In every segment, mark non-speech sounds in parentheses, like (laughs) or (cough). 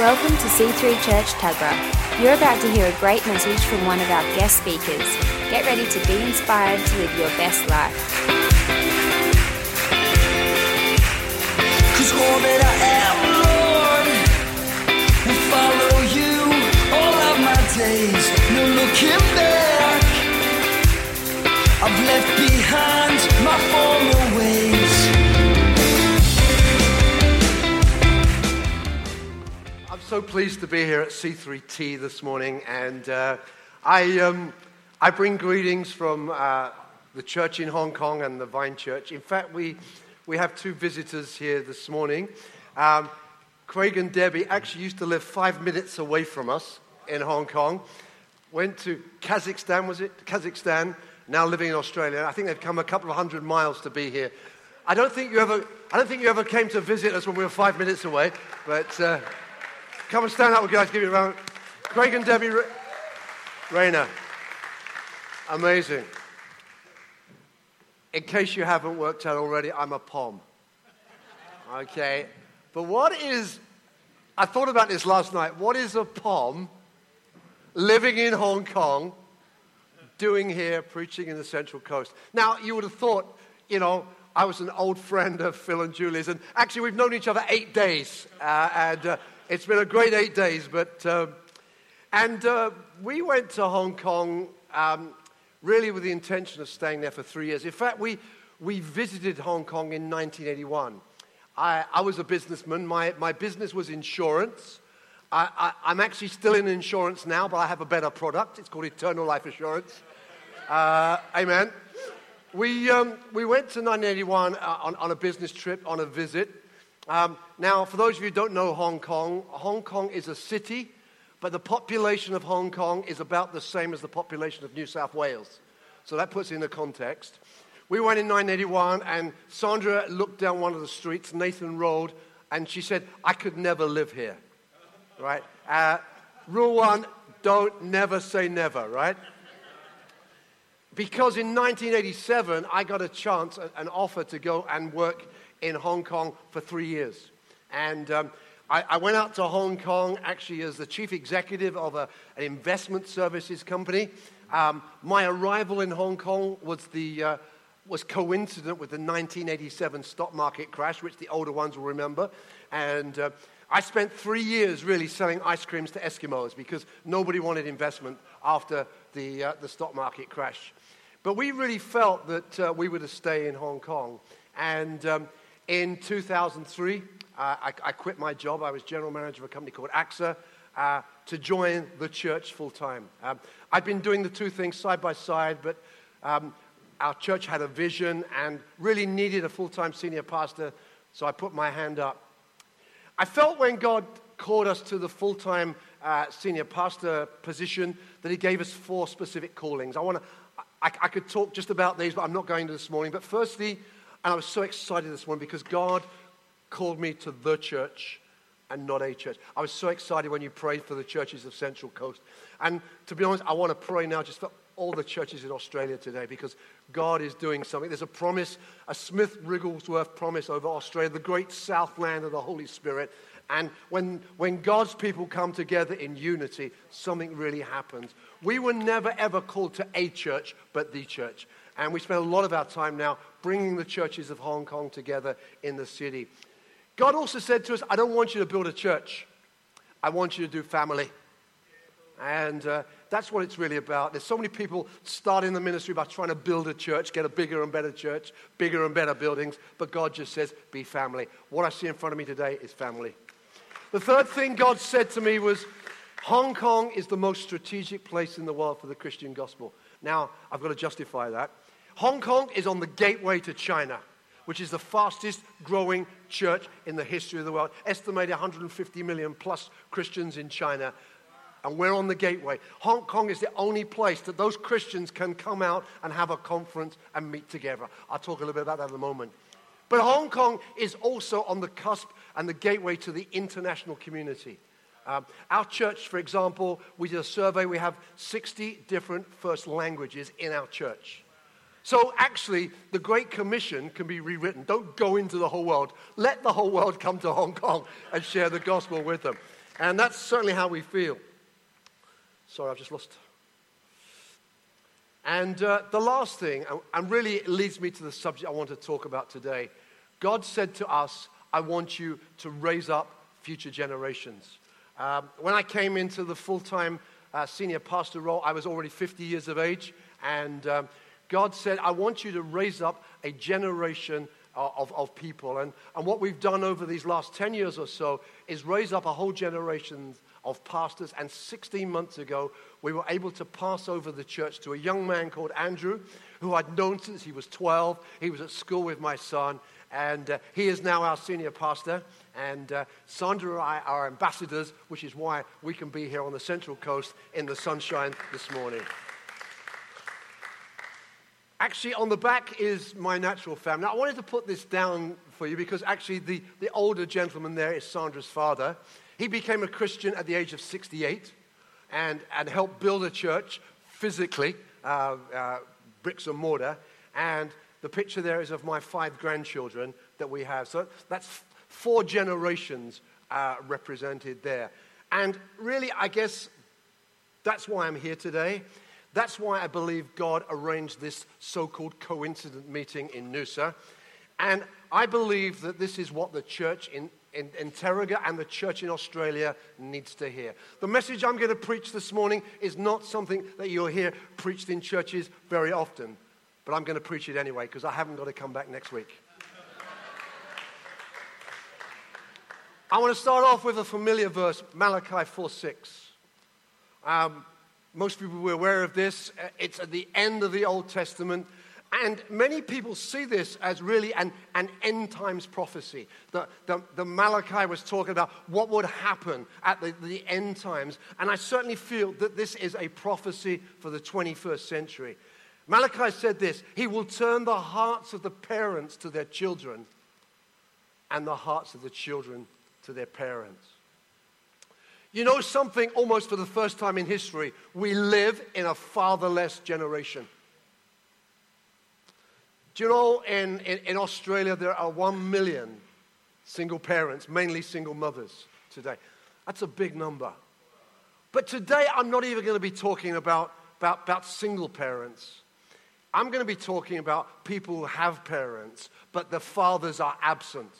Welcome to C3 Church Tuggerah. You're about to hear a great message from one of our guest speakers. Get ready to be inspired to live your best life. Cause all that I am, Lord, will follow you all of my days. No looking back. I've left behind my former ways. So pleased to be here at C3T this morning, and uh, I, um, I bring greetings from uh, the church in Hong Kong and the Vine Church. In fact, we, we have two visitors here this morning. Um, Craig and Debbie actually used to live five minutes away from us in Hong Kong. Went to Kazakhstan, was it? Kazakhstan, now living in Australia. I think they've come a couple of hundred miles to be here. I don't think you ever, I don't think you ever came to visit us when we were five minutes away, but. Uh, Come and stand up, with guys. Give you a round. Craig and Debbie Ra- Rayner. Amazing. In case you haven't worked out already, I'm a POM. Okay. But what is, I thought about this last night. What is a POM living in Hong Kong doing here preaching in the Central Coast? Now, you would have thought, you know, I was an old friend of Phil and Julie's, and actually, we've known each other eight days. Uh, and uh, it's been a great eight days, but. Um, and uh, we went to Hong Kong um, really with the intention of staying there for three years. In fact, we, we visited Hong Kong in 1981. I, I was a businessman. My, my business was insurance. I, I'm actually still in insurance now, but I have a better product. It's called Eternal Life Assurance. Uh, amen. We, um, we went to 1981 uh, on, on a business trip, on a visit. Um, now, for those of you who don't know Hong Kong, Hong Kong is a city, but the population of Hong Kong is about the same as the population of New South Wales. So that puts it in the context. We went in 1981, and Sandra looked down one of the streets, Nathan Road, and she said, I could never live here. Right? Uh, rule one don't never say never, right? Because in 1987, I got a chance, an offer to go and work in Hong Kong for three years. And um, I, I, went out to Hong Kong actually as the chief executive of a, an investment services company. Um, my arrival in Hong Kong was, the, uh, was coincident with the 1987 stock market crash, which the older ones will remember. And uh, I spent three years really selling ice creams to Eskimos because nobody wanted investment after the, uh, the stock market crash. But we really felt that uh, we were to stay in Hong Kong. And um, in 2003, uh, I, I, quit my job. I was general manager of a company called AXA uh, to join the church full time. Um, I'd been doing the two things side by side, but um, our church had a vision and really needed a full time senior pastor, so I put my hand up. I felt when God called us to the full time uh, senior pastor position that He gave us four specific callings. I want to. I, I could talk just about these, but I'm not going to this morning. But firstly, and I was so excited this morning because God called me to the church and not a church. I was so excited when you prayed for the churches of Central Coast. And to be honest, I want to pray now just for all the churches in Australia today because God is doing something. There's a promise, a Smith Wigglesworth promise over Australia, the great southland of the Holy Spirit. And when, when God's people come together in unity, something really happens. We were never ever called to a church, but the church. And we spend a lot of our time now bringing the churches of Hong Kong together in the city. God also said to us, I don't want you to build a church, I want you to do family. And uh, that's what it's really about. There's so many people starting the ministry by trying to build a church, get a bigger and better church, bigger and better buildings. But God just says, be family. What I see in front of me today is family. The third thing God said to me was, Hong Kong is the most strategic place in the world for the Christian gospel. Now, I've got to justify that. Hong Kong is on the gateway to China, which is the fastest growing church in the history of the world. Estimated 150 million plus Christians in China. And we're on the gateway. Hong Kong is the only place that those Christians can come out and have a conference and meet together. I'll talk a little bit about that in a moment. But Hong Kong is also on the cusp and the gateway to the international community. Um, our church, for example, we did a survey. We have 60 different first languages in our church. So actually, the Great Commission can be rewritten. Don't go into the whole world. Let the whole world come to Hong Kong and share the gospel with them. And that's certainly how we feel. Sorry, I've just lost. And uh, the last thing, and really it leads me to the subject I want to talk about today. God said to us, I want you to raise up future generations. Um, when I came into the full time uh, senior pastor role, I was already 50 years of age. And um, God said, I want you to raise up a generation of, of people. And, and what we've done over these last 10 years or so is raise up a whole generation of pastors. And 16 months ago, we were able to pass over the church to a young man called Andrew, who I'd known since he was 12. He was at school with my son. And uh, he is now our senior pastor. And uh, Sandra and I are ambassadors, which is why we can be here on the Central Coast in the sunshine this morning. Actually, on the back is my natural family. Now, I wanted to put this down for you because actually, the, the older gentleman there is Sandra's father. He became a Christian at the age of 68 and, and helped build a church physically, uh, uh, bricks and mortar. And the picture there is of my five grandchildren that we have. So that's four generations uh, represented there. And really, I guess that's why I'm here today. That's why I believe God arranged this so called coincident meeting in Noosa. And I believe that this is what the church in, in, in and the church in Australia needs to hear. The message I'm going to preach this morning is not something that you'll hear preached in churches very often, but I'm going to preach it anyway because I haven't got to come back next week. I want to start off with a familiar verse, Malachi 4 6. Um, most people were aware of this. Uh, it's at the end of the Old Testament. And many people see this as really an, an end times prophecy. The, the, the, Malachi was talking about what would happen at the, the end times. And I certainly feel that this is a prophecy for the 21st century. Malachi said this He will turn the hearts of the parents to their children, and the hearts of the children to their parents. You know something, almost for the first time in history, we live in a fatherless generation. Do you know in, in, in, Australia there are one million single parents, mainly single mothers today? That's a big number. But today I'm not even going to be talking about, about, about single parents. I'm going to be talking about people who have parents, but the fathers are absent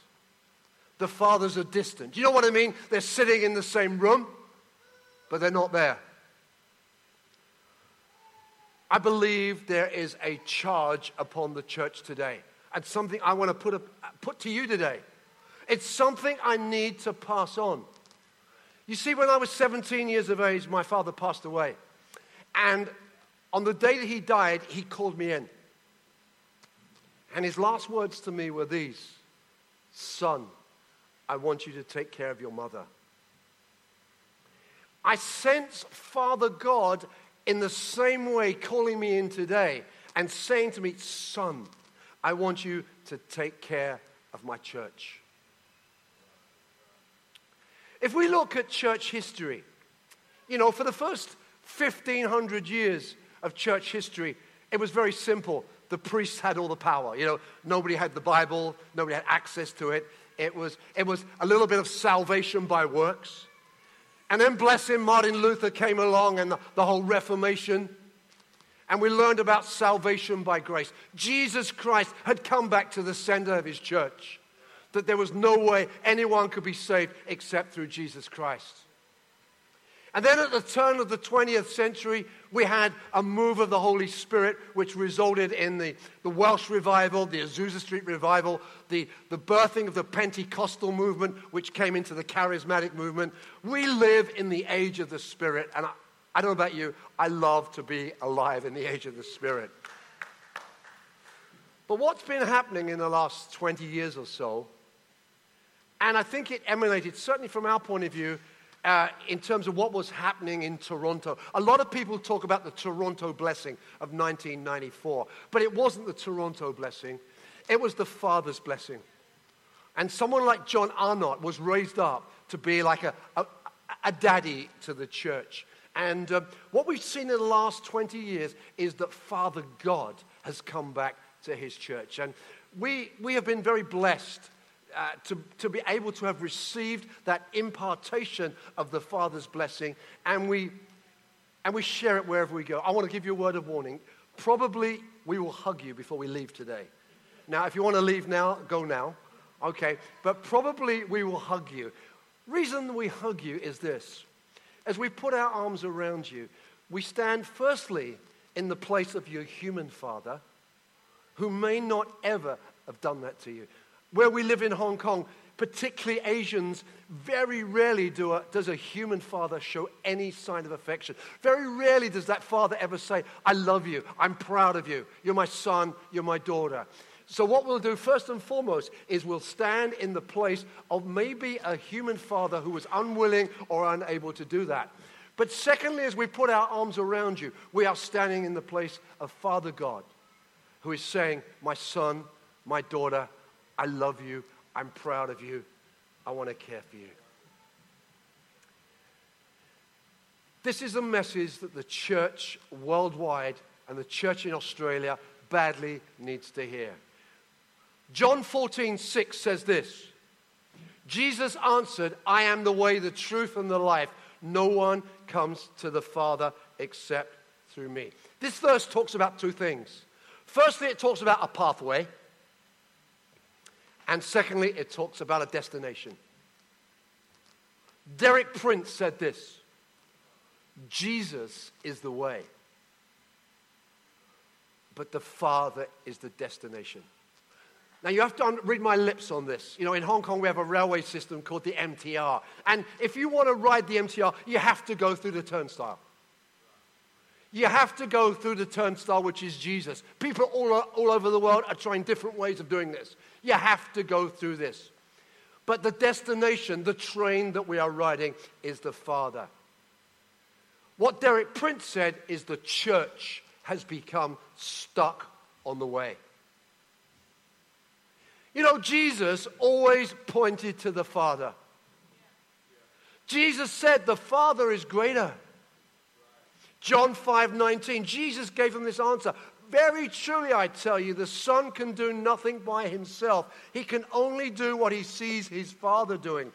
the fathers are distant. You know what I mean? They're sitting in the same room, but they're not there. I believe there is a charge upon the church today, and something I want to put, put to you today. It's something I need to pass on. You see, when I was 17 years of age, my father passed away. And on the day that he died, he called me in. And his last words to me were these Son, I want you to take care of your mother. I sense Father God in the same way calling me in today and saying to me, Son, I want you to take care of my church. If we look at church history, you know, for the first 1500 years of church history, it was very simple. The priests had all the power. You know, nobody had the Bible, nobody had access to it. It was, it was a little bit of salvation by works. And then, bless him, Martin Luther came along and the, the whole Reformation. And we learned about salvation by grace. Jesus Christ had come back to the center of his church, that there was no way anyone could be saved except through Jesus Christ. And then at the turn of the 20th century, we had a move of the Holy Spirit, which resulted in the, the Welsh revival, the Azusa Street revival, the, the birthing of the Pentecostal movement, which came into the charismatic movement. We live in the age of the Spirit. And I, I don't know about you, I love to be alive in the age of the Spirit. But what's been happening in the last 20 years or so, and I think it emanated, certainly from our point of view, uh, in terms of what was happening in Toronto. A lot of people talk about the Toronto blessing of 1994, but it wasn't the Toronto blessing, it was the Father's blessing. And someone like John Arnott was raised up to be like a, a, a daddy to the church. And uh, what we've seen in the last 20 years is that Father God has come back to his church. And we, we have been very blessed uh, to, to be able to have received that impartation of the Father's blessing, and we, and we share it wherever we go. I want to give you a word of warning. Probably we will hug you before we leave today. Now, if you want to leave now, go now. Okay, but probably we will hug you. Reason we hug you is this. As we put our arms around you, we stand firstly in the place of your human father who may not ever have done that to you. Where we live in Hong Kong, particularly Asians, very rarely do a, does a human father show any sign of affection. Very rarely does that father ever say, I love you, I'm proud of you, you're my son, you're my daughter. So, what we'll do first and foremost is we'll stand in the place of maybe a human father who was unwilling or unable to do that. But secondly, as we put our arms around you, we are standing in the place of Father God, who is saying, My son, my daughter, I love you, I'm proud of you, I want to care for you. This is a message that the church worldwide and the church in Australia badly needs to hear. John 14, 6 says this Jesus answered, I am the way, the truth, and the life. No one comes to the Father except through me. This verse talks about two things. Firstly, it talks about a pathway. And secondly, it talks about a destination. Derek Prince said this Jesus is the way, but the Father is the destination. Now, you have to read my lips on this. You know, in Hong Kong, we have a railway system called the MTR. And if you want to ride the MTR, you have to go through the turnstile. You have to go through the turnstile, which is Jesus. People all, all over the world are trying different ways of doing this. You have to go through this. But the destination, the train that we are riding, is the Father. What Derek Prince said is the church has become stuck on the way. You know, Jesus always pointed to the Father. Jesus said, The Father is greater. John 5 19, Jesus gave him this answer. Very truly, I tell you, the Son can do nothing by himself. He can only do what he sees his Father doing.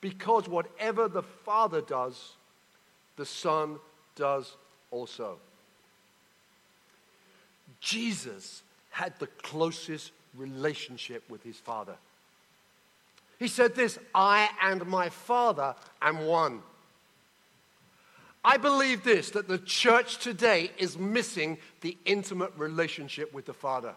Because whatever the Father does, the Son does also. Jesus had the closest relationship with his Father. He said this I and my Father am one. I believe this that the church today is missing the intimate relationship with the Father.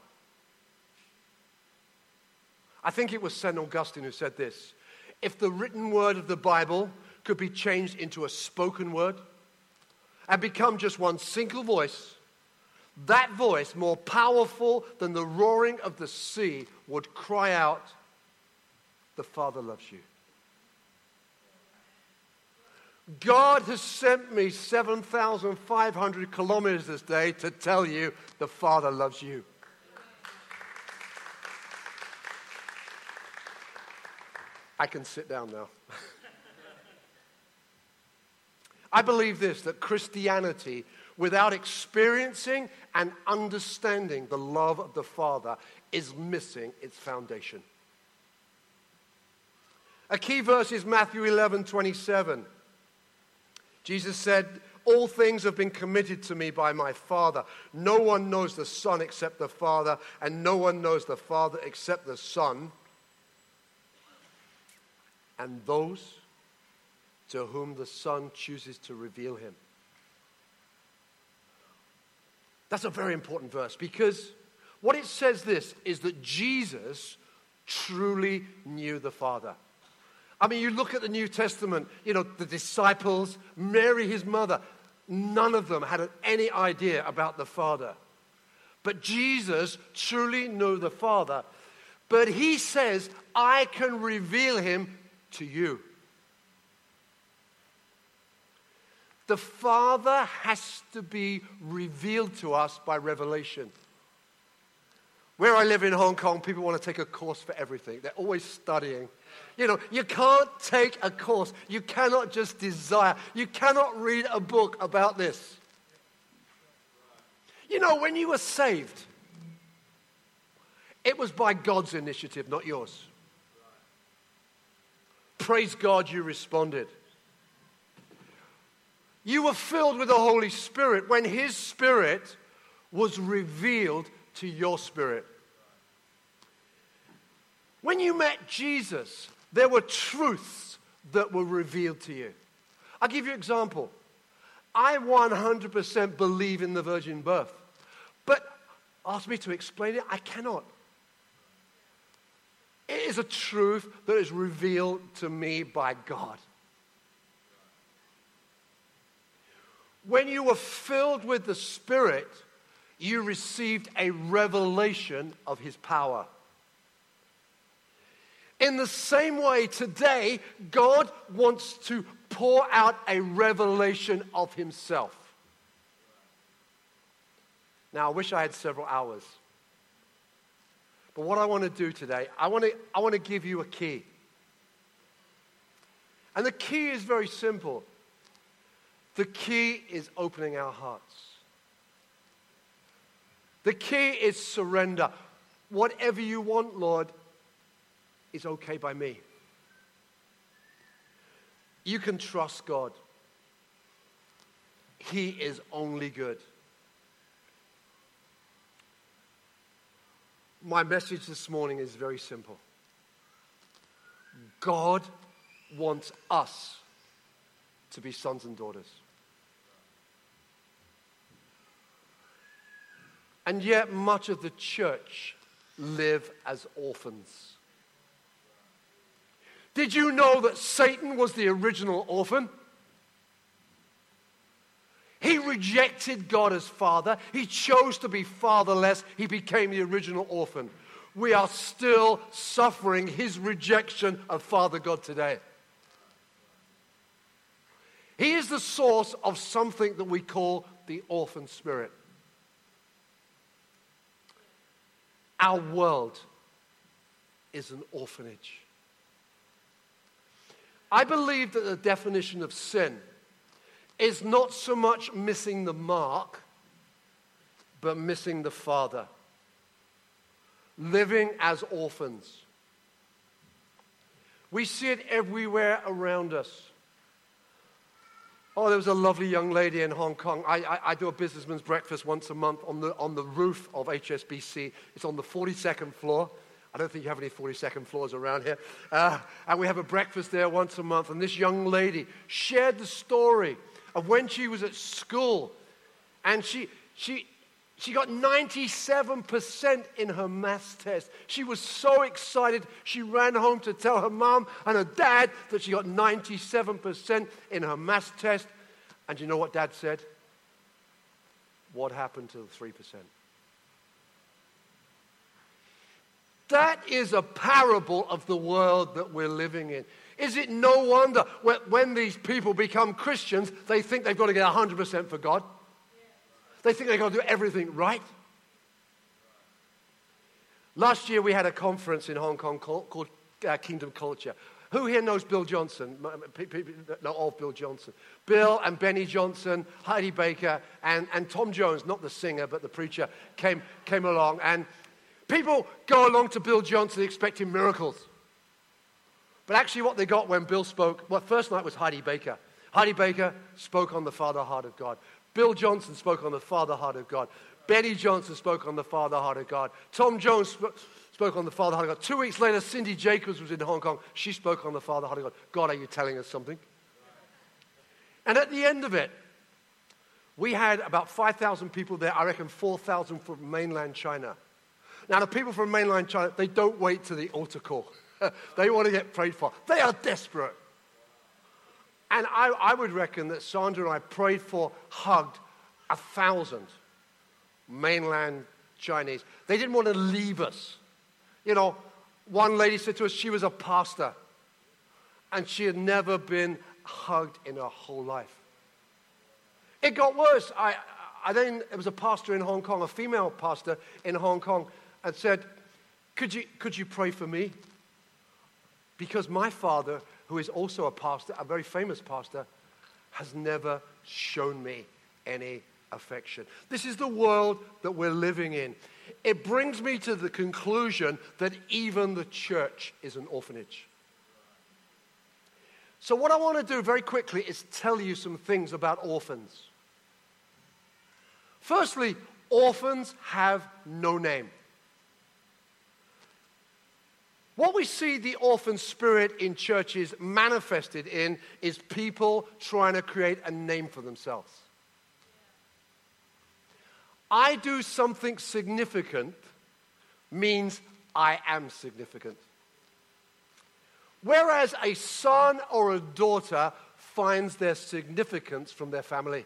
I think it was St. Augustine who said this if the written word of the Bible could be changed into a spoken word and become just one single voice, that voice, more powerful than the roaring of the sea, would cry out, The Father loves you. God has sent me 7,500 kilometers this day to tell you the Father loves you. I can sit down now. (laughs) I believe this that Christianity, without experiencing and understanding the love of the Father, is missing its foundation. A key verse is Matthew 11 27. Jesus said, All things have been committed to me by my Father. No one knows the Son except the Father, and no one knows the Father except the Son, and those to whom the Son chooses to reveal him. That's a very important verse because what it says this is that Jesus truly knew the Father. I mean, you look at the New Testament, you know, the disciples, Mary, his mother, none of them had any idea about the Father. But Jesus truly knew the Father. But he says, I can reveal him to you. The Father has to be revealed to us by revelation. Where I live in Hong Kong, people want to take a course for everything. They're always studying. You know, you can't take a course. You cannot just desire. You cannot read a book about this. You know, when you were saved, it was by God's initiative, not yours. Praise God, you responded. You were filled with the Holy Spirit when His Spirit was revealed to your spirit. When you met Jesus, there were truths that were revealed to you. I'll give you an example. I 100% believe in the virgin birth, but ask me to explain it, I cannot. It is a truth that is revealed to me by God. When you were filled with the Spirit, you received a revelation of His power. In the same way, today, God wants to pour out a revelation of Himself. Now, I wish I had several hours. But what I want to do today, I want to, I want to give you a key. And the key is very simple the key is opening our hearts. The key is surrender. Whatever you want, Lord, is okay by me. You can trust God. He is only good. My message this morning is very simple God wants us to be sons and daughters. And yet, much of the church live as orphans. Did you know that Satan was the original orphan? He rejected God as father. He chose to be fatherless. He became the original orphan. We are still suffering his rejection of Father God today. He is the source of something that we call the orphan spirit. Our world is an orphanage. I believe that the definition of sin is not so much missing the mark, but missing the Father. Living as orphans. We see it everywhere around us. Oh, there was a lovely young lady in Hong Kong. I, I, I, do a businessman's breakfast once a month on the, on the roof of HSBC. It's on the 42nd floor. I don't think you have any 42nd floors around here. Uh, and we have a breakfast there once a month. And this young lady shared the story of when she was at school. And she, she, she got 97% in her maths test. She was so excited, she ran home to tell her mom and her dad that she got 97% in her maths test. And you know what dad said? What happened to the 3%? That is a parable of the world that we're living in. Is it no wonder when these people become Christians, they think they've got to get 100% for God? They think they've got to do everything right. Last year, we had a conference in Hong Kong called, uh, Kingdom Culture. Who here knows Bill Johnson? Know of Bill Johnson. Bill and Beni Johnson, Heidi Baker, and, and Tom Jones, not the singer, but the preacher, came, came along. And people go along to Bill Johnson expecting miracles. But actually, what they got when Bill spoke, well, first night was Heidi Baker. Heidi Baker spoke on the Father heart of God. Bill Johnson spoke on the Father heart of God. Betty Johnson spoke on the Father heart of God. Tom Jones sp- spoke on the Father heart of God. Two weeks later, Cindy Jacobs was in Hong Kong. She spoke on the Father heart of God. God, are you telling us something? And at the end of it, we had about 5,000 people there. I reckon 4,000 from mainland China. Now, the people from mainland China, they don't wait to the altar call. (laughs) they want to get prayed for. They are desperate. And I, I would reckon that Sandra and I prayed for, hugged a thousand mainland Chinese. They didn't want to leave us. You know, one lady said to us she was a pastor and she had never been hugged in her whole life. It got worse. I, I then, it was a pastor in Hong Kong, a female pastor in Hong Kong, and said, could you, could you pray for me? Because my father who is also a pastor, a very famous pastor, has never shown me any affection. This is the world that we're living in. It brings me to the conclusion that even the church is an orphanage. So, what I want to do very quickly is tell you some things about orphans. Firstly, orphans have no name. What we see the orphan spirit in churches manifested in is people trying to create a name for themselves. I do something significant means I am significant. Whereas a son or a daughter finds their significance from their family.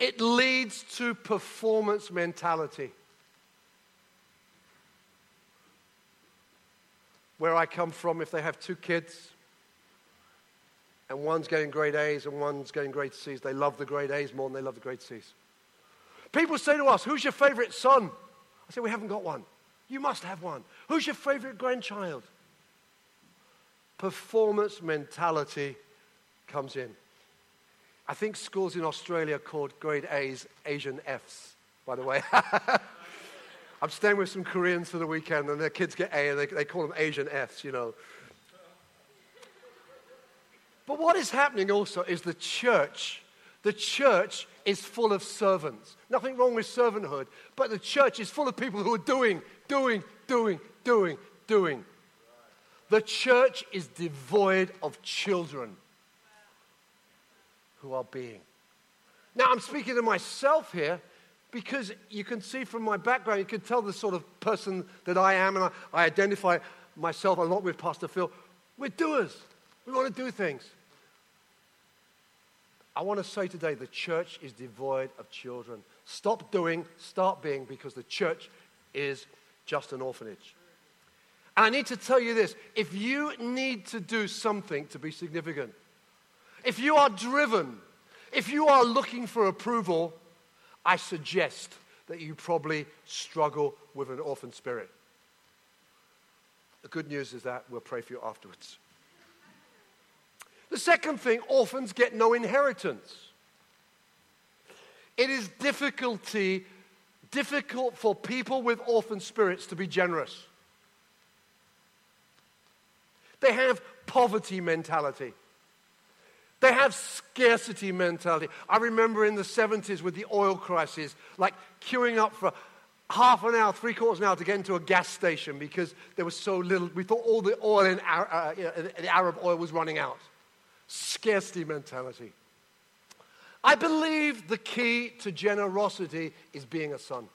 It leads to performance mentality. Where I come from, if they have two kids and one's getting grade A's and one's getting grade C's, they love the grade A's more than they love the grade C's. People say to us, Who's your favorite son? I say, We haven't got one. You must have one. Who's your favorite grandchild? Performance mentality comes in. I think schools in Australia called grade A's Asian F's, by the way. (laughs) I'm staying with some Koreans for the weekend, and their kids get A, and they, they call them Asian F's, you know. But what is happening also is the church, the church is full of servants. Nothing wrong with servanthood, but the church is full of people who are doing, doing, doing, doing, doing. The church is devoid of children who are being. Now, I'm speaking to myself here because you can see from my background, you can tell the sort of person that I am, and I, I identify myself a lot with Pastor Phil. We're doers, we want to do things. I want to say today the church is devoid of children. Stop doing, start being, because the church is just an orphanage. And I need to tell you this if you need to do something to be significant, if you are driven, if you are looking for approval, I suggest that you probably struggle with an orphan spirit. The good news is that we'll pray for you afterwards. The second thing, orphans get no inheritance. It is difficulty, difficult for people with orphan spirits to be generous. They have poverty mentality. They have scarcity mentality. I remember in the 70s with the oil crisis, like queuing up for half an hour, three quarters of an hour to get into a gas station because there was so little. We thought all the oil in uh, you know, the Arab oil was running out scarcity mentality. I believe the key to generosity is being a son.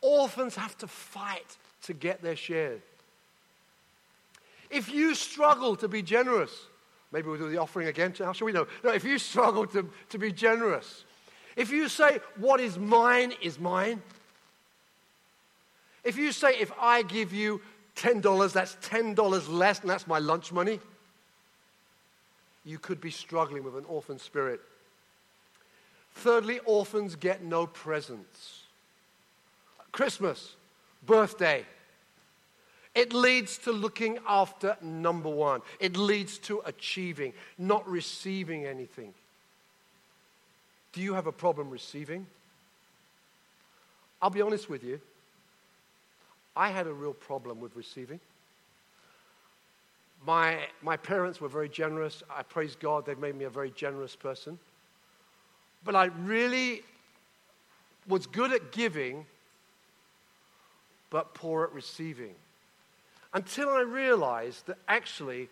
Orphans have to fight to get their share. If you struggle to be generous, maybe we'll do the offering again. How shall we know? No, if you struggle to, to be generous, if you say, What is mine is mine, if you say, If I give you $10, that's $10 less, and that's my lunch money. You could be struggling with an orphan spirit. Thirdly, orphans get no presents. Christmas, birthday. It leads to looking after number one. It leads to achieving, not receiving anything. Do you have a problem receiving? I'll be honest with you. I had a real problem with receiving. My, my parents were very generous. I praise God, they've made me a very generous person. But I really was good at giving, but poor at receiving. Until I realized that actually,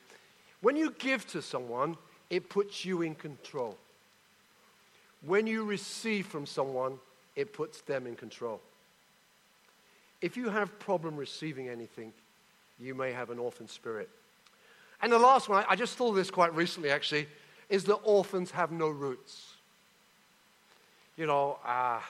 when you give to someone, it puts you in control. When you receive from someone, it puts them in control. If you have problem receiving anything, you may have an orphan spirit. And the last one, I just of this quite recently actually, is that orphans have no roots. You know, uh,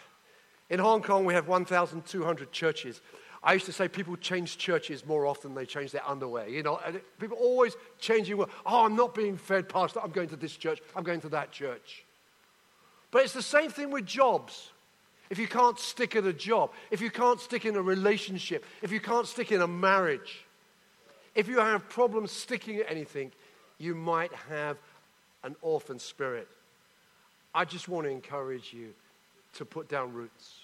in Hong Kong we have 1,200 churches. I used to say people change churches more often than they change their underwear. You know, people always changing. Oh, I'm not being fed, Pastor. I'm going to this church. I'm going to that church. But it's the same thing with jobs if you can't stick at a job, if you can't stick in a relationship, if you can't stick in a marriage, if you have problems sticking at anything, you might have an orphan spirit. I just want to encourage you to put down roots.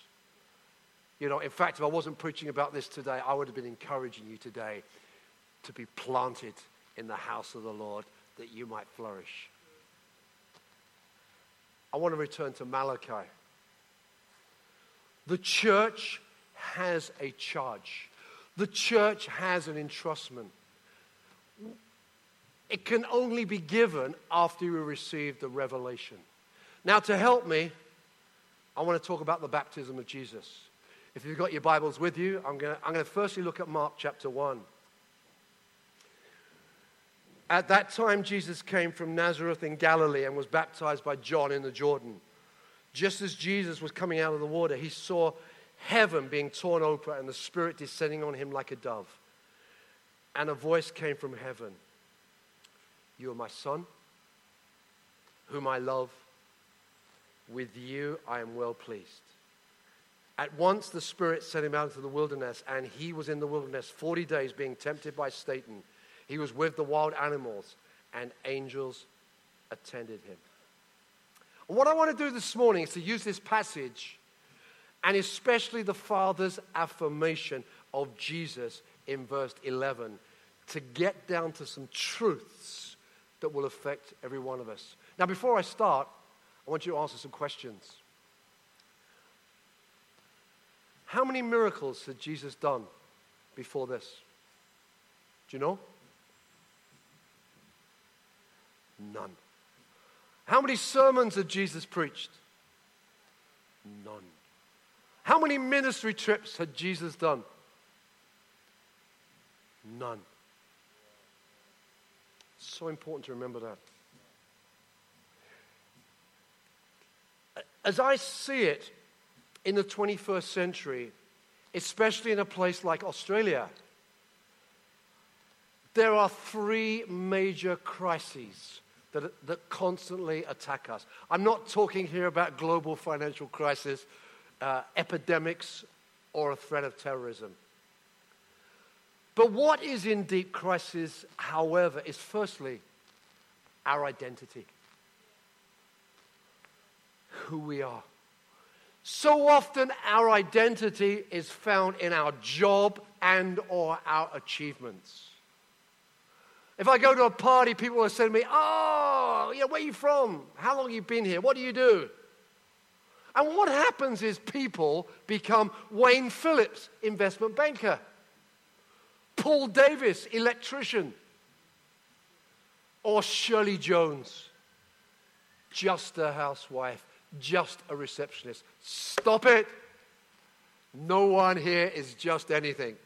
You know, in fact, if I wasn't preaching about this today, I would have been encouraging you today to be planted in the house of the Lord that you might flourish. I want to return to Malachi. The church has a charge, the church has an entrustment. It can only be given after you receive the revelation. Now, to help me, I want to talk about the baptism of Jesus. If you've got your Bibles with you, I'm going to, firstly look at Mark chapter 1. At that time, Jesus came from Nazareth in Galilee and was baptized by John in the Jordan. Just as Jesus was coming out of the water, he saw heaven being torn open and the Spirit descending on him like a dove. And a voice came from heaven You are my Son, whom I love. With you I am well pleased. At once the Spirit sent him out into the wilderness, and he was in the wilderness 40 days being tempted by Satan. He was with the wild animals, and angels attended him. And what I want to do this morning is to use this passage, and especially the Father's affirmation of Jesus in verse 11, to get down to some truths that will affect every one of us. Now, before I start, I want you to answer some questions. How many miracles had Jesus done before this? Do you know? None. How many sermons had Jesus preached? None. How many ministry trips had Jesus done? None. So important to remember that. As I see it in the 21st century, especially in a place like Australia, there are three major crises that, that constantly attack us. I'm not talking here about global financial crisis, uh, epidemics, or a threat of terrorism. But what is in deep crisis, however, is firstly our identity. Who we are. So often our identity is found in our job and or our achievements. If I go to a party, people will say to me, Oh, yeah, where are you from? How long have you been here? What do you do? And what happens is people become Wayne Phillips, investment banker, Paul Davis, electrician, or Shirley Jones, just a housewife, just a receptionist. Stop it. No one here is just anything.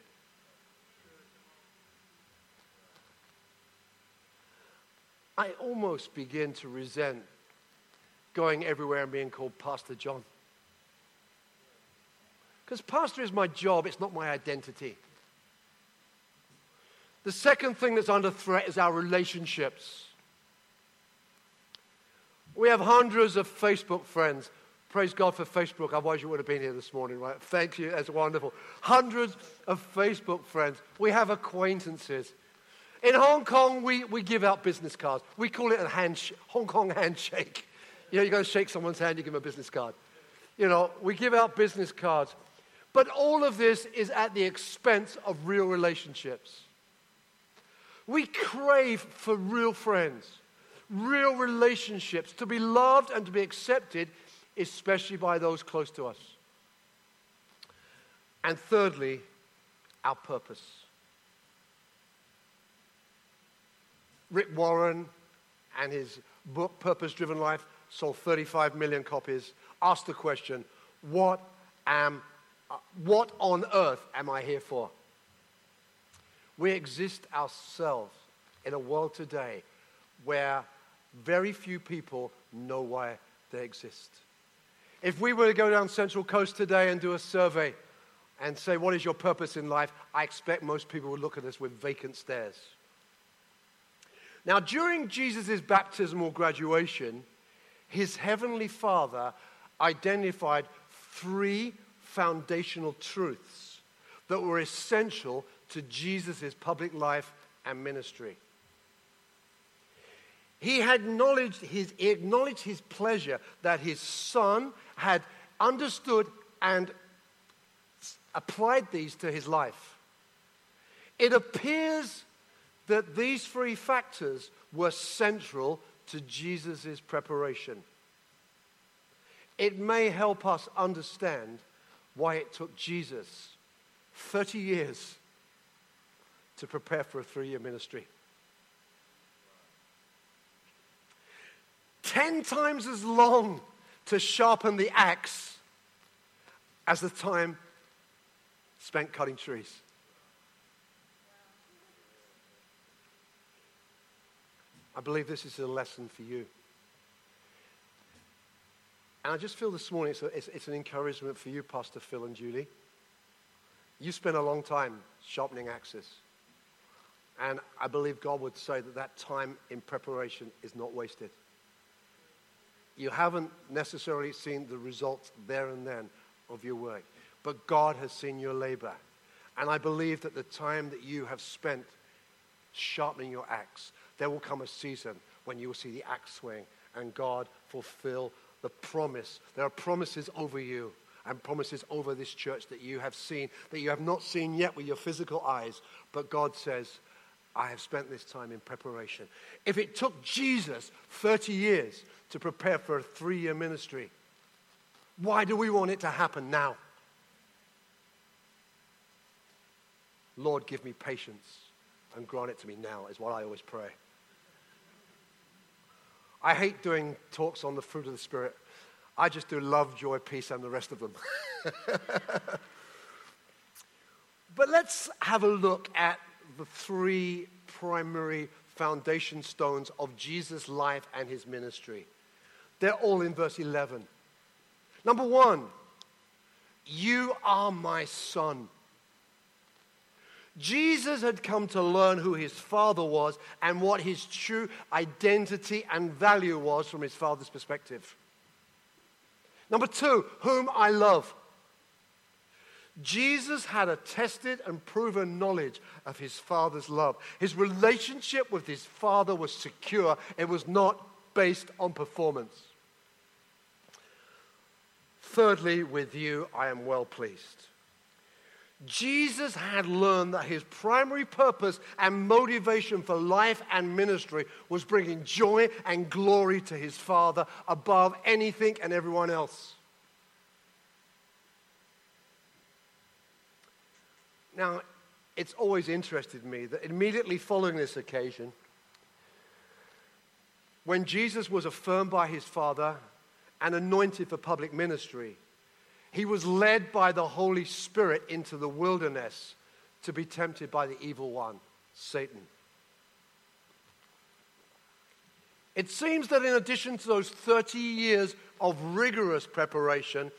I almost begin to resent going everywhere and being called Pastor John. Because pastor is my job, it's not my identity. The second thing that's under threat is our relationships. We have hundreds of Facebook friends. Praise God for Facebook, otherwise you would have been here this morning, right? Thank you, that's wonderful. Hundreds of Facebook friends. We have acquaintances. In Hong Kong, we, we give out business cards. We call it a handsh- Hong Kong handshake. You know, you go to shake someone's hand, you give them a business card. You know, we give out business cards. But all of this is at the expense of real relationships. We crave for real friends, real relationships, to be loved and to be accepted, especially by those close to us. And thirdly, our purpose. Rick Warren and his book, Purpose Driven Life, sold 35 million copies, asked the question, what, am, uh, what on earth am I here for? We exist ourselves in a world today where very few people know why they exist. If we were to go down Central Coast today and do a survey and say, What is your purpose in life? I expect most people would look at us with vacant stares. Now, during Jesus' baptismal graduation, his heavenly Father identified three foundational truths that were essential to Jesus' public life and ministry. He had acknowledged his, he acknowledged his pleasure that his son had understood and applied these to his life, it appears that these three factors were central to Jesus' preparation. It may help us understand why it took Jesus 30 years to prepare for a three year ministry. Ten times as long to sharpen the axe as the time spent cutting trees. I believe this is a lesson for you. And I just feel this morning it's, a, it's, it's, an encouragement for you, Pastor Phil and Julie. You spent a long time sharpening axes. And I believe God would say that that time in preparation is not wasted. You haven't necessarily seen the results there and then of your work, but God has seen your labor. And I believe that the time that you have spent sharpening your axe, there will come a season when you will see the axe swing and God fulfill the promise. There are promises over you and promises over this church that you have seen, that you have not seen yet with your physical eyes, but God says, I have spent this time in preparation. If it took Jesus 30 years to prepare for a three year ministry, why do we want it to happen now? Lord, give me patience and grant it to me now, is what I always pray. I hate doing talks on the fruit of the Spirit. I just do love, joy, peace, and the rest of them. (laughs) but let's have a look at the three primary foundation stones of Jesus' life and his ministry. They're all in verse 11. Number one, you are my son. Jesus had come to learn who his father was and what his true identity and value was from his father's perspective. Number two, whom I love. Jesus had a tested and proven knowledge of his Father's love. His relationship with his Father was secure, it was not based on performance. Thirdly, with you, I am well pleased. Jesus had learned that his primary purpose and motivation for life and ministry was bringing joy and glory to his Father above anything and everyone else. Now, it's always interested me that immediately following this occasion, when Jesus was affirmed by his Father and anointed for public ministry, he was led by the Holy Spirit into the wilderness to be tempted by the evil one, Satan. It seems that in addition to those 30 years of rigorous preparation,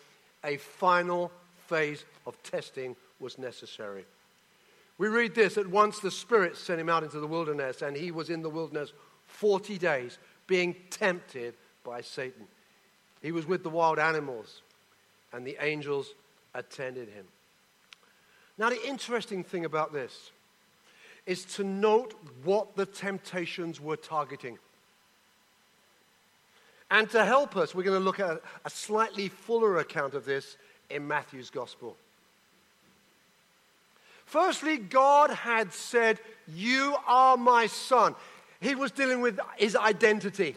a final phase of testing was necessary. We read this that once the Spirit sent him out into the wilderness, and he was in the wilderness 40 days being tempted by Satan. He was with the wild animals, and the angels attended him. Now, the interesting thing about this is to note what the temptations were targeting. And to help us, we're going to look at a slightly fuller account of this in Matthew's Gospel. Firstly, God had said, You are my son. He was dealing with his identity.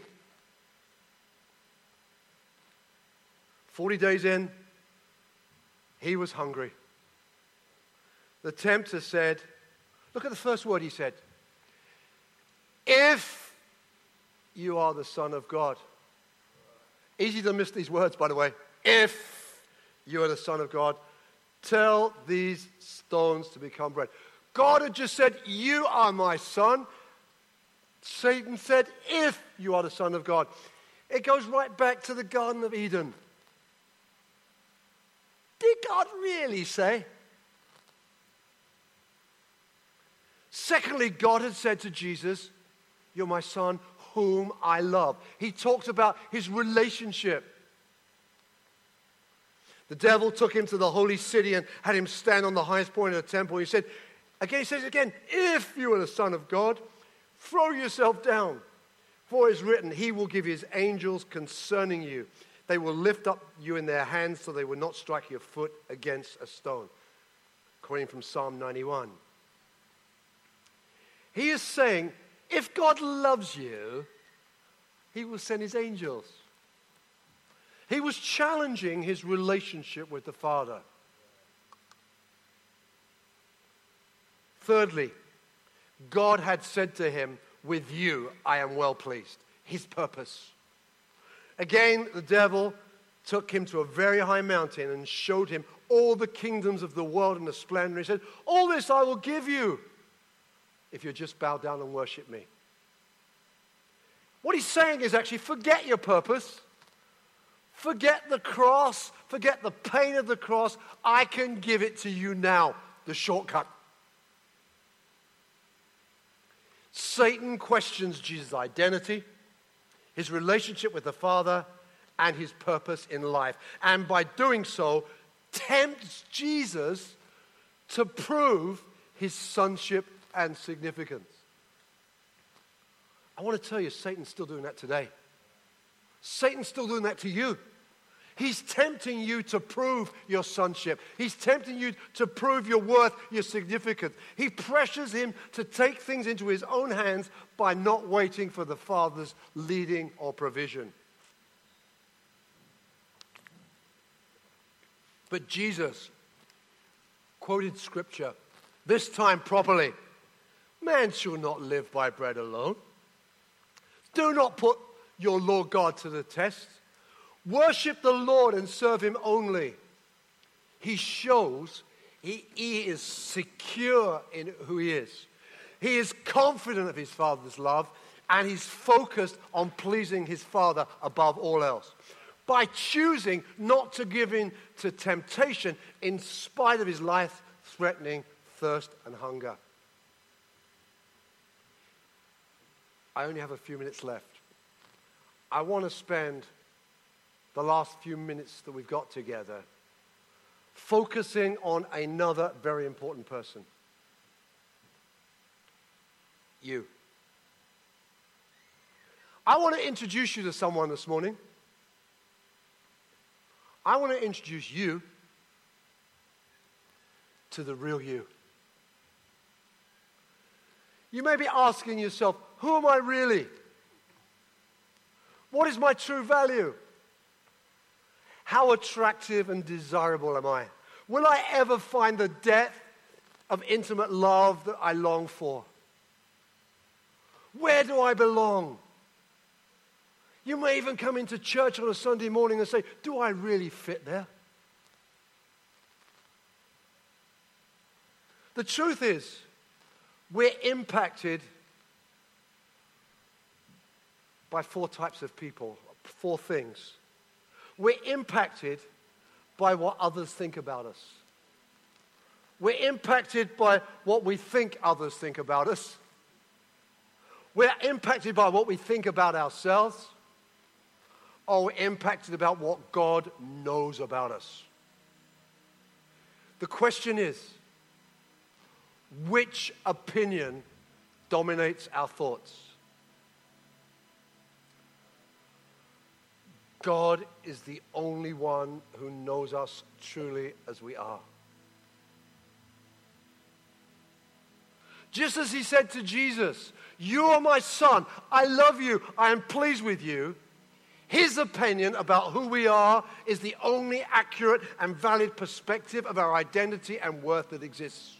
40 days in, he was hungry. The tempter said, Look at the first word he said. If you are the Son of God. Easy to miss these words, by the way. If you are the Son of God, tell these stones to become bread. God had just said, You are my son. Satan said, If you are the Son of God. It goes right back to the Garden of Eden. Did God really say? Secondly, God had said to Jesus, You're my son, whom I love. He talked about his relationship the devil took him to the holy city and had him stand on the highest point of the temple. He said, again, he says again, if you are the Son of God, throw yourself down. For it is written, He will give His angels concerning you They will lift up you in their hands so they will not strike your foot against a stone. According from Psalm 91. He is saying, if God loves you, he will send his angels. He was challenging his relationship with the Father. Thirdly, God had said to him, With you I am well pleased. His purpose. Again, the devil took him to a very high mountain and showed him all the kingdoms of the world and the splendor. He said, All this I will give you if you just bow down and worship me. What he's saying is actually forget your purpose, forget the cross, forget the pain of the cross. I can give it to you now, the shortcut. Satan questions Jesus' identity, his relationship with the Father, and his purpose in life. And by doing so, tempts Jesus to prove his sonship and significance. I want to tell you, Satan's still doing that today. Satan's still doing that to you. He's tempting you to prove your sonship. He's tempting you to prove your worth, your significance. He pressures him to take things into his own hands by not waiting for the Father's leading or provision. But Jesus quoted scripture, this time properly. Man shall not live by bread alone. Do not put your Lord God to the test. Worship the Lord and serve Him only. He shows he, he is secure in who He is. He is confident of His Father's love and he's focused on pleasing His Father above all else. By choosing not to give in to temptation in spite of his life threatening thirst and hunger. I only have a few minutes left. I want to spend the last few minutes that we've got together focusing on another very important person. You. I want to introduce you to someone this morning. I want to introduce you to the real you. You may be asking yourself, who am I really? What is my true value? How attractive and desirable am I? Will I ever find the depth of intimate love that I long for? Where do I belong? You may even come into church on a Sunday morning and say, Do I really fit there? The truth is, we're impacted by four types of people, four things. We're impacted by what others think about us. We're impacted by what we think others think about us. We're impacted by what we think about ourselves. Or we're impacted about what God knows about us. The question is which opinion dominates our thoughts? God is the only one who knows us truly as we are. Just as he said to Jesus, You are my son. I love you. I am pleased with you. His opinion about who we are is the only accurate and valid perspective of our identity and worth that exists.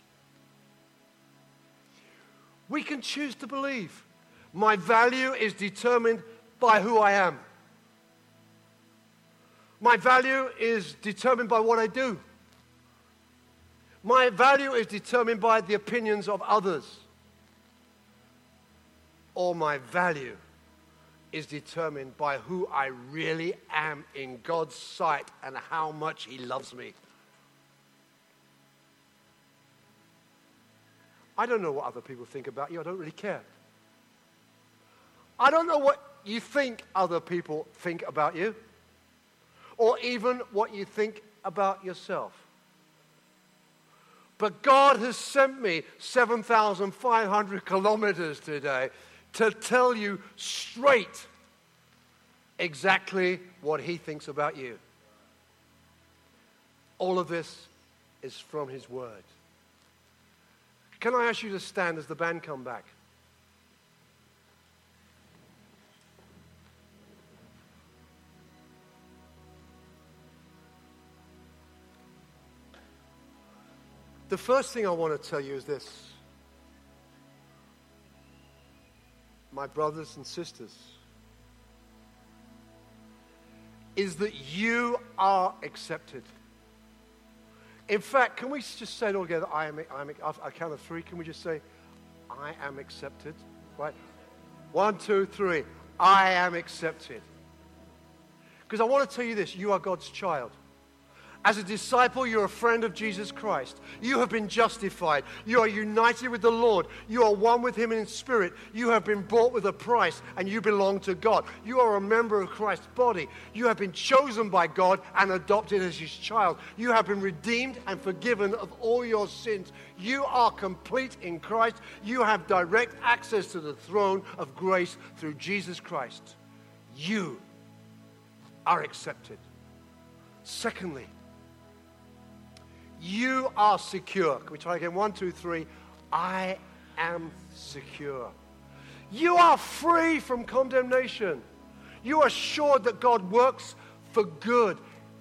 We can choose to believe my value is determined by who I am. My value is determined by what I do. My value is determined by the opinions of others. Or my value is determined by who I really am in God's sight and how much He loves me. I don't know what other people think about you. I don't really care. I don't know what you think other people think about you or even what you think about yourself. But God has sent me 7,500 kilometers today to tell you straight exactly what He thinks about you. All of this is from His Word. Can I ask you to stand as the band come back? The first thing I want to tell you is this. My brothers and sisters, is that you are accepted. In fact, can we just say it all together? I am, I am, I count of three. Can we just say, I am accepted? Right? One, two, three. I am accepted. Because I want to tell you this you are God's child. As a disciple, you're a friend of Jesus Christ. You have been justified. You are united with the Lord. You are one with Him in spirit. You have been bought with a price and you belong to God. You are a member of Christ's body. You have been chosen by God and adopted as His child. You have been redeemed and forgiven of all your sins. You are complete in Christ. You have direct access to the throne of grace through Jesus Christ. You are accepted. Secondly, you are secure. Can we try again? One, two, three. I am secure. You are free from condemnation. You are assured that God works for good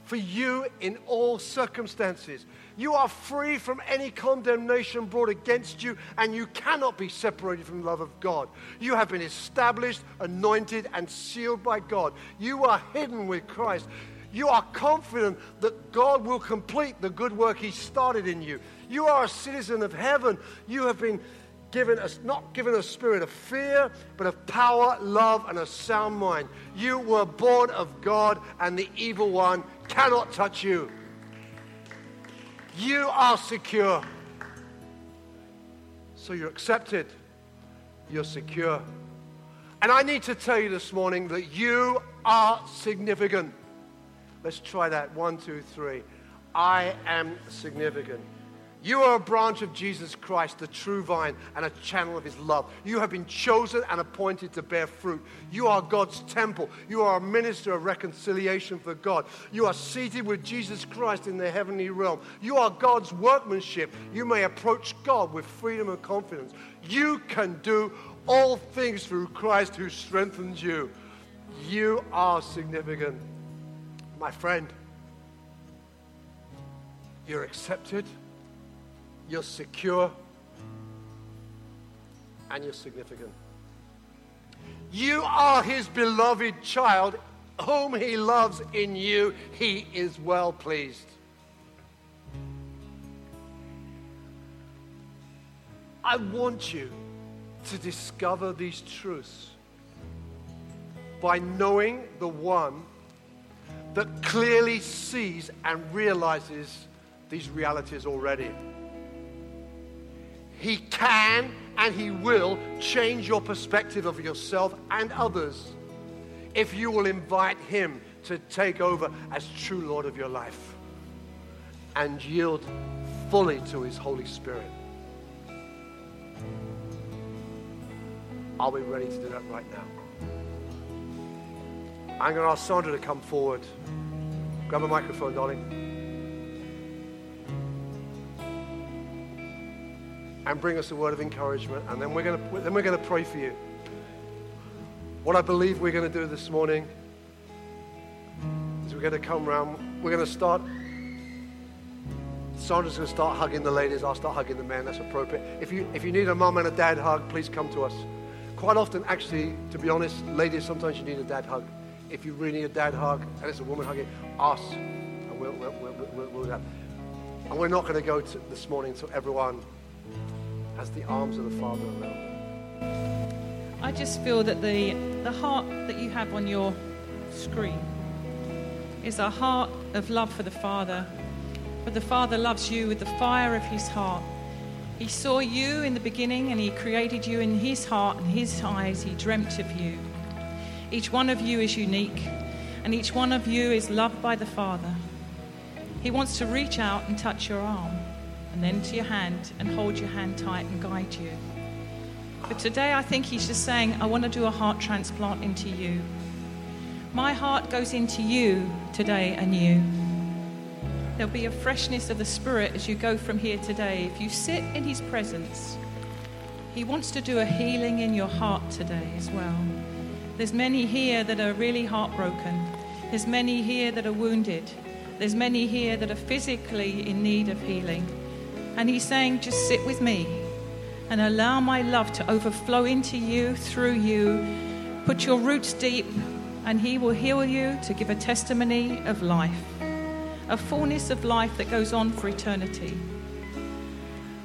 for you in all circumstances. You are free from any condemnation brought against you, and you cannot be separated from the love of God. You have been established, anointed, and sealed by God. You are hidden with Christ. You are confident that God will complete the good work He started in you. You are a citizen of heaven. You have been given a, not given a spirit of fear, but of power, love, and a sound mind. You were born of God, and the evil one cannot touch you. You are secure. So you're accepted. You're secure. And I need to tell you this morning that you are significant. Let's try that. One, two, three. I am significant. You are a branch of Jesus Christ, the true vine, and a channel of his love. You have been chosen and appointed to bear fruit. You are God's temple. You are a minister of reconciliation for God. You are seated with Jesus Christ in the heavenly realm. You are God's workmanship. You may approach God with freedom and confidence. You can do all things through Christ who strengthens you. You are significant. My friend, you're accepted, you're secure, and you're significant. You are his beloved child, whom he loves in you, he is well pleased. I want you to discover these truths by knowing the one that clearly sees and realizes these realities already. He can and He will change your perspective of yourself and others if you will invite Him to take over as true Lord of your life and yield fully to His Holy Spirit. Are we ready to do that right now? I'm going to ask Sandra to come forward. Grab a microphone, darling. And bring us a word of encouragement. And then we're going to, then we're going to pray for you. What I believe we're going to do this morning is we're going to come around. We're going to start. Sandra's going to start hugging the ladies. I'll start hugging the men. That's appropriate. If you, if you need a mum and a dad hug, please come to us. Quite often, actually, to be honest, ladies, sometimes you need a dad hug if you really need a dad hug and it's a woman hugging, us, and we'll, we'll, we'll, we'll, do that. And we're not going to go to this morning until everyone has the arms of the Father around I just feel that the, the heart that you have on your screen is a heart of love for the Father. But the Father loves you with the fire of his heart. He saw you in the beginning and he created you in his heart and his eyes. He dreamt of you. Each one of you is unique, and each one of you is loved by the Father. He wants to reach out and touch your arm, and then to your hand, and hold your hand tight and guide you. But today, I think He's just saying, I want to do a heart transplant into you. My heart goes into you today anew. There'll be a freshness of the Spirit as you go from here today. If you sit in His presence, He wants to do a healing in your heart today as well. There's many here that are really heartbroken. There's many here that are wounded. There's many here that are physically in need of healing. And He's saying, just sit with me and allow my love to overflow into you, through you. Put your roots deep, and He will heal you to give a testimony of life a fullness of life that goes on for eternity.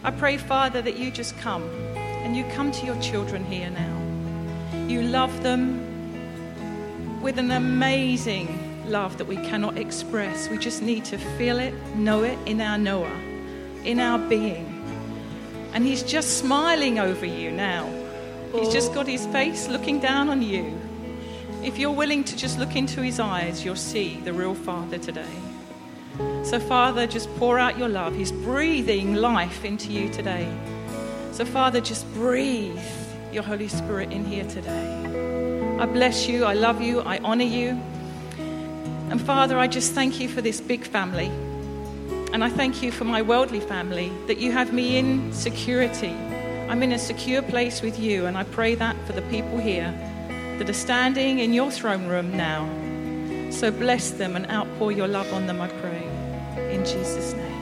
I pray, Father, that you just come and you come to your children here now. You love them with an amazing love that we cannot express. We just need to feel it, know it in our Noah, in our being. And He's just smiling over you now. He's just got His face looking down on you. If you're willing to just look into His eyes, you'll see the real Father today. So, Father, just pour out your love. He's breathing life into you today. So, Father, just breathe your Holy Spirit in here today. I bless you. I love you. I honor you. And, Father, I just thank you for this big family. And I thank you for my worldly family that you have me in security. I'm in a secure place with you. And I pray that for the people here that are standing in your throne room now. So bless them and outpour your love on them, I pray. In Jesus' name.